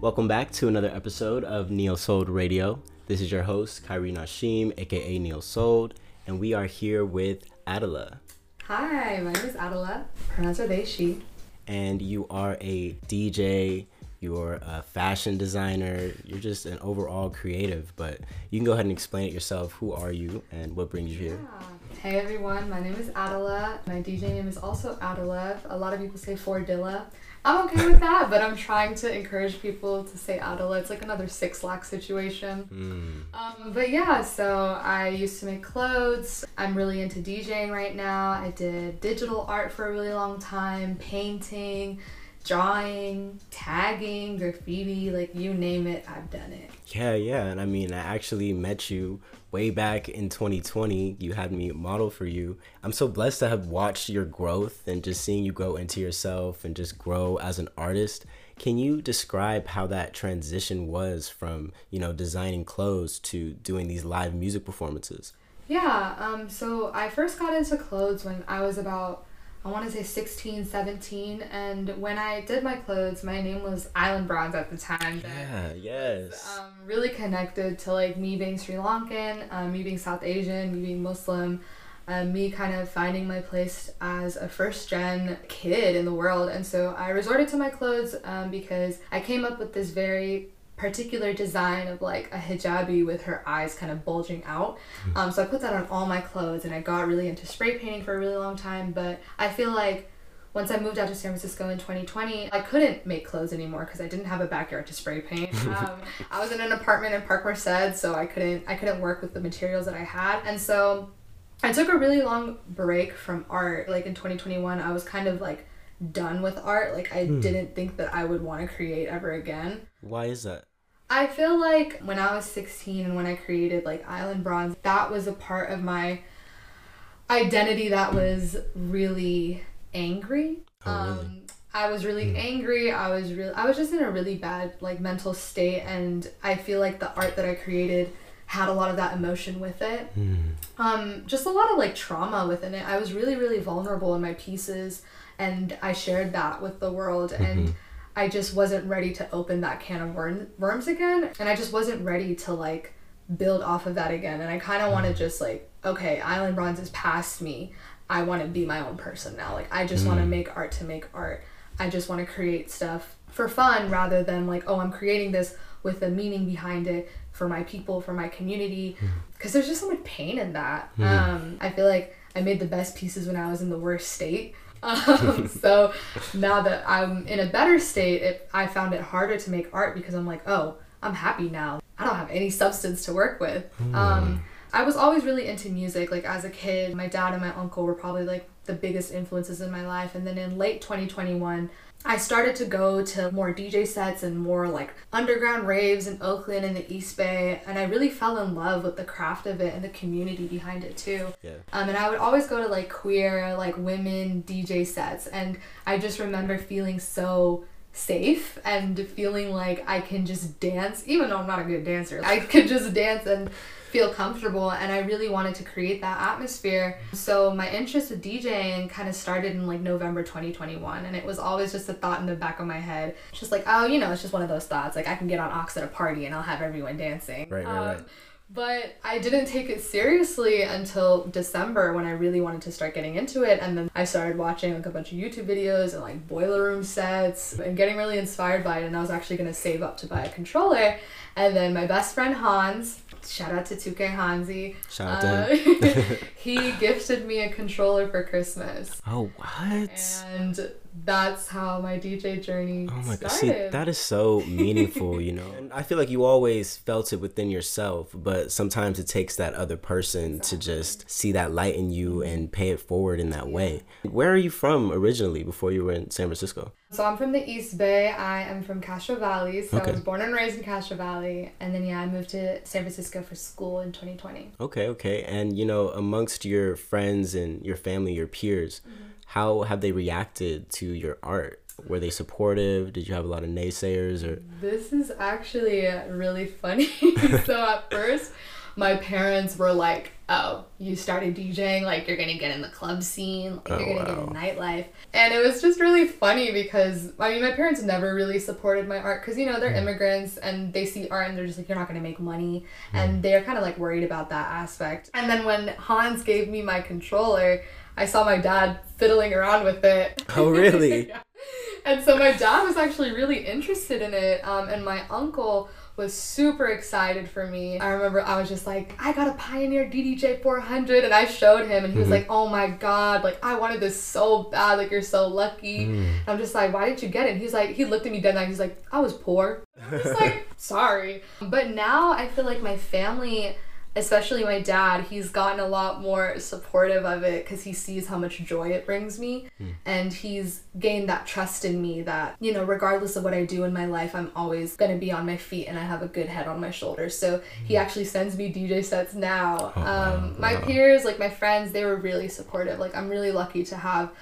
Welcome back to another episode of Neo Sold Radio. This is your host, Kyrie Nashim, aka Neo Sold, and we are here with Adhila. Hi, my name is Adhila. Pronouns are they, she. And you are a DJ, you're a fashion designer, you're just an overall creative, but you can go ahead and explain it yourself. Who are you and what brings you here? Hey everyone, my name is Adhila. My DJ name is also Adhila. A lot of people say 4DHILA. I'm okay with that, but I'm trying to encourage people to say Adhila. It's like another 6LACK situation. Mm. Um, but yeah, so I used to make clothes. I'm really into DJing right now. I did digital art for a really long time, painting, drawing, tagging, graffiti, like you name it, I've done it. Yeah, yeah. And I mean, I actually met you way back in 2020. You had me model for you. I'm so blessed to have watched your growth and just seeing you grow into yourself and just grow as an artist. Can you describe how that transition was from, you know, designing clothes to doing these live music performances? Yeah, um, so I first got into clothes when I was about I want to say 16, 17. And when I did my clothes, my name was Island Bronze at the time. Yeah, yes. Um, really connected to like me being Sri Lankan, um, me being South Asian, me being Muslim, um, me kind of finding my place as a first gen kid in the world. And so I resorted to my clothes um, because I came up with this very particular design of like a hijabi with her eyes kind of bulging out. Hmm. Um, so I put that on all my clothes and I got really into spray painting for a really long time. But I feel like once I moved out to San Francisco in 2020, I couldn't make clothes anymore because I didn't have a backyard to spray paint. Um, I was in an apartment in Park Merced, so I couldn't I couldn't work with the materials that I had, and so I took a really long break from art. Like in 2021, I was kind of like done with art. Like I hmm. didn't think that I would want to create ever again. Why is that? I feel like when I was 16 and when I created like Island Bronze, that was a part of my identity that was really angry. Oh, really? Um, I was really mm. angry. I was really I was just in a really bad like mental state and I feel like the art that I created had a lot of that emotion with it. Mm. Um just a lot of like trauma within it. I was really really vulnerable in my pieces and I shared that with the world mm-hmm. and I just wasn't ready to open that can of worm, worms again. And I just wasn't ready to like build off of that again. And I kind of want to mm. just like, okay, Island Bronze is past me. I want to be my own person now. Like, I just mm. want to make art to make art. I just want to create stuff for fun rather than like, oh, I'm creating this with a meaning behind it for my people, for my community. Because mm. there's just so much pain in that. Mm. Um, I feel like I made the best pieces when I was in the worst state. Um, so now that I'm in a better state, it, I found it harder to make art because I'm like, oh, I'm happy now. I don't have any substance to work with. Um, I was always really into music. Like as a kid, my dad and my uncle were probably like the biggest influences in my life. And then in late 2021, I started to go to more DJ sets and more like underground raves in Oakland and the East Bay, and I really fell in love with the craft of it and the community behind it too. Yeah. Um, and I would always go to like queer, like women DJ sets, and I just remember feeling so safe and feeling like I can just dance, even though I'm not a good dancer. I could just dance and feel comfortable and I really wanted to create that atmosphere. So my interest with DJing kind of started in like November 2021 and it was always just a thought in the back of my head. Just like, oh, you know, it's just one of those thoughts. Like I can get on Aux at a party and I'll have everyone dancing. Right, right, um, right. But I didn't take it seriously until December when I really wanted to start getting into it. And then I started watching like a bunch of YouTube videos and like boiler room sets and getting really inspired by it. And I was actually going to save up to buy a controller. And then my best friend Hans, shout out to 2K Hansi. Shout out uh, to him. he gifted me a controller for Christmas. Oh, what? And that's how my DJ journey oh my started. God. See, that is so meaningful, you know. And I feel like you always felt it within yourself, but sometimes it takes that other person exactly. to just see that light in you and pay it forward in that yeah. way. Where are you from originally before you were in San Francisco? So I'm from the East Bay. I am from Castro Valley. So okay. I was born and raised in Castro Valley. And then, yeah, I moved to San Francisco for school in 2020. Okay, okay. And, you know, amongst your friends and your family, your peers, mm-hmm how have they reacted to your art? Were they supportive? Did you have a lot of naysayers or This is actually really funny. so at first my parents were like, "Oh, you started DJing, like you're gonna get in the club scene, like Oh, you're gonna wow. get in nightlife." And it was just really funny because I mean, my parents never really supported my art because you know they're mm. immigrants and they see art and they're just like, "You're not gonna make money," mm. and they're kind of like worried about that aspect. And then when Hans gave me my controller, I saw my dad fiddling around with it. Oh, really? Yeah. And so my dad was actually really interested in it, um, and my uncle was super excited for me. I remember I was just like, I got a Pioneer DDJ 400, and I showed him, and he was like, Oh my god, like I wanted this so bad, like you're so lucky. And I'm just like, Why didn't you get it? And he's like, he looked at me dead and he's like, I was poor. I'm just like, sorry. But now I feel like my family especially my dad, he's gotten a lot more supportive of it because he sees how much joy it brings me. And he's gained that trust in me that, you know, regardless of what I do in my life, I'm always going to be on my feet and I have a good head on my shoulders. So he actually sends me DJ sets now. um, my peers, like my friends, they were really supportive. Like, I'm really lucky to have.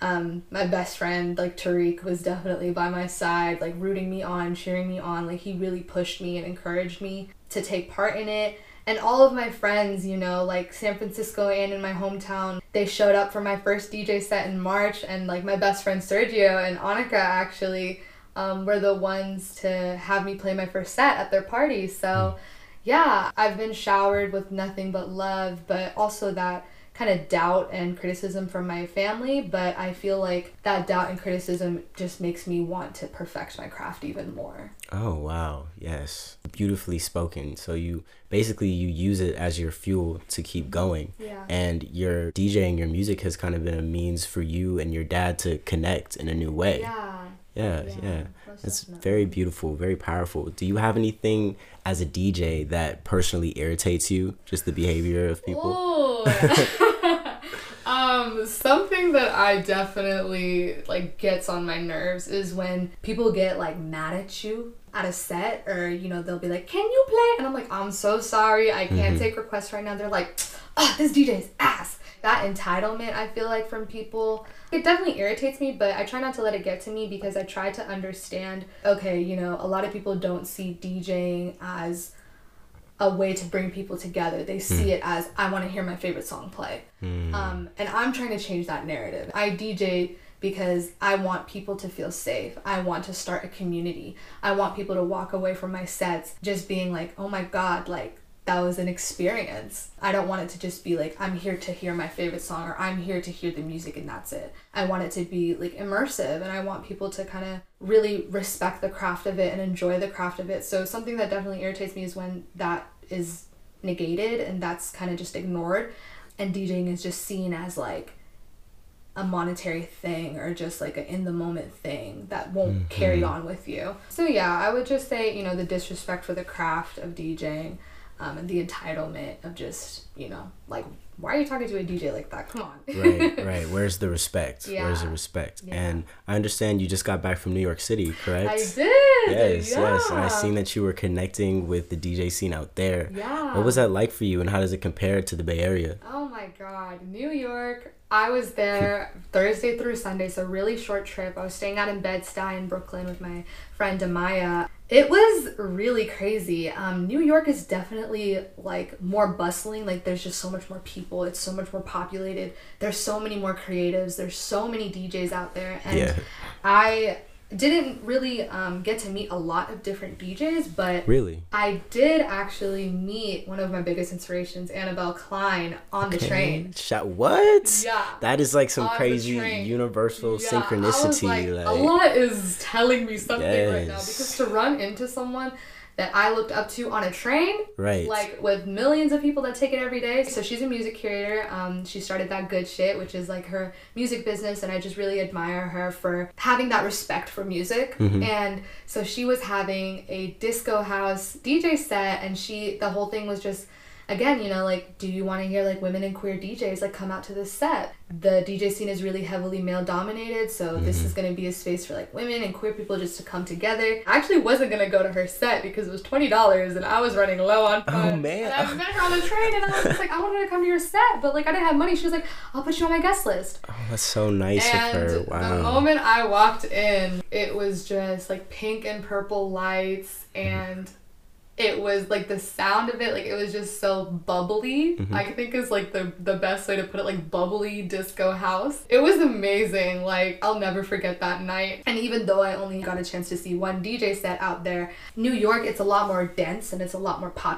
Um, my best friend, like Tariq, was definitely by my side, like rooting me on, cheering me on. Like he really pushed me and encouraged me to take part in it and all of my friends, you know, like San Francisco and in my hometown, they showed up for my first DJ set in March, and like my best friend Sergio and Annika actually um, were the ones to have me play my first set at their party. So, yeah, I've been showered with nothing but love, but also that kind of doubt and criticism from my family. But I feel like that doubt and criticism just makes me want to perfect my craft even more. Oh wow, yes, beautifully spoken. So you basically you use it as your fuel to keep going, Yeah. and your DJing, your music has kind of been a means for you and your dad to connect in a new way. Yeah. yeah, Yeah, yeah. definitely. very beautiful, very powerful. Do you have anything as a DJ that personally irritates you? Just the behavior of people. Um, something that I definitely like gets on my nerves is when people get like mad at you at a set or you know they'll be like can you play? And i'm like i'm so sorry. I can't take requests right now. They're like oh this dj's ass. That entitlement i feel like from people it definitely irritates me but i try not to let it get to me because i try to understand okay you know a lot of people don't see djing as a way to bring people together. They see it as I want to hear my favorite song play, um, and I'm trying to change that narrative. I DJ because I want people to feel safe. I want to start a community. I want people to walk away from my sets just being like, oh my god, like that was an experience. I don't want it to just be like I'm here to hear my favorite song or I'm here to hear the music and that's it. I want it to be like immersive and I want people to kind of really respect the craft of it and enjoy the craft of it. So something that definitely irritates me is when that is negated and that's kind of just ignored and DJing is just seen as like a monetary thing or just like an in the moment thing that won't carry mm-hmm. on with you. So yeah, I would just say, you know, the disrespect for the craft of DJing um, and the entitlement of just, you know, like why are you talking to a DJ like that? Come on. right, right. Where's the respect? Where's the respect? Yeah. And I understand you just got back from New York City, correct? I did. Yes, yeah. yes. And I seen that you were connecting with the DJ scene out there. Yeah. What was that like for you and how does it compare to the Bay Area? Oh my god, New York. I was there Thursday through Sunday, so really short trip. I was staying out in Bed-Stuy in Brooklyn with my friend Amaya. It was really crazy. Um, New York is definitely like more bustling. Like there's just so much more people. It's so much more populated. There's so many more creatives. There's so many DJs out there, and Yeah. I didn't really um, get to meet a lot of different DJs, but Really? I did actually meet one of my biggest inspirations, Annabelle Klein, on the train. Shot what? Yeah. That is like some On crazy universal Yeah, synchronicity. like, like, a lot is telling me something right now because to run into someone that I looked up to on a train, Right. like with millions of people that take it every day. So she's a music curator. Um, she started that good shit, which is like her music business, and I just really admire her for having that respect for music. And so she was having a disco house DJ set, and she the whole thing was just. Again, you know, like, do you want to hear like women and queer DJs like come out to this set? The DJ scene is really heavily male dominated, so this mm-hmm. is going to be a space for like women and queer people just to come together. I actually wasn't going to go to her set because it was twenty dollars and I was running low on oh, funds. Oh, man. I met her on the train and I was just like, I wanted to come to your set, but like I didn't have money. She was like, I'll put you on my guest list. oh, that's so nice And of her. Wow. the moment I walked in, it was just like pink and purple lights and it was like the sound of it, like it was just so bubbly. Mm-hmm. I think is like the the best way to put it, like bubbly disco house. It was amazing. Like I'll never forget that night. And even though I only got a chance to see one DJ set out there, New York it's a lot more dense and it's a lot more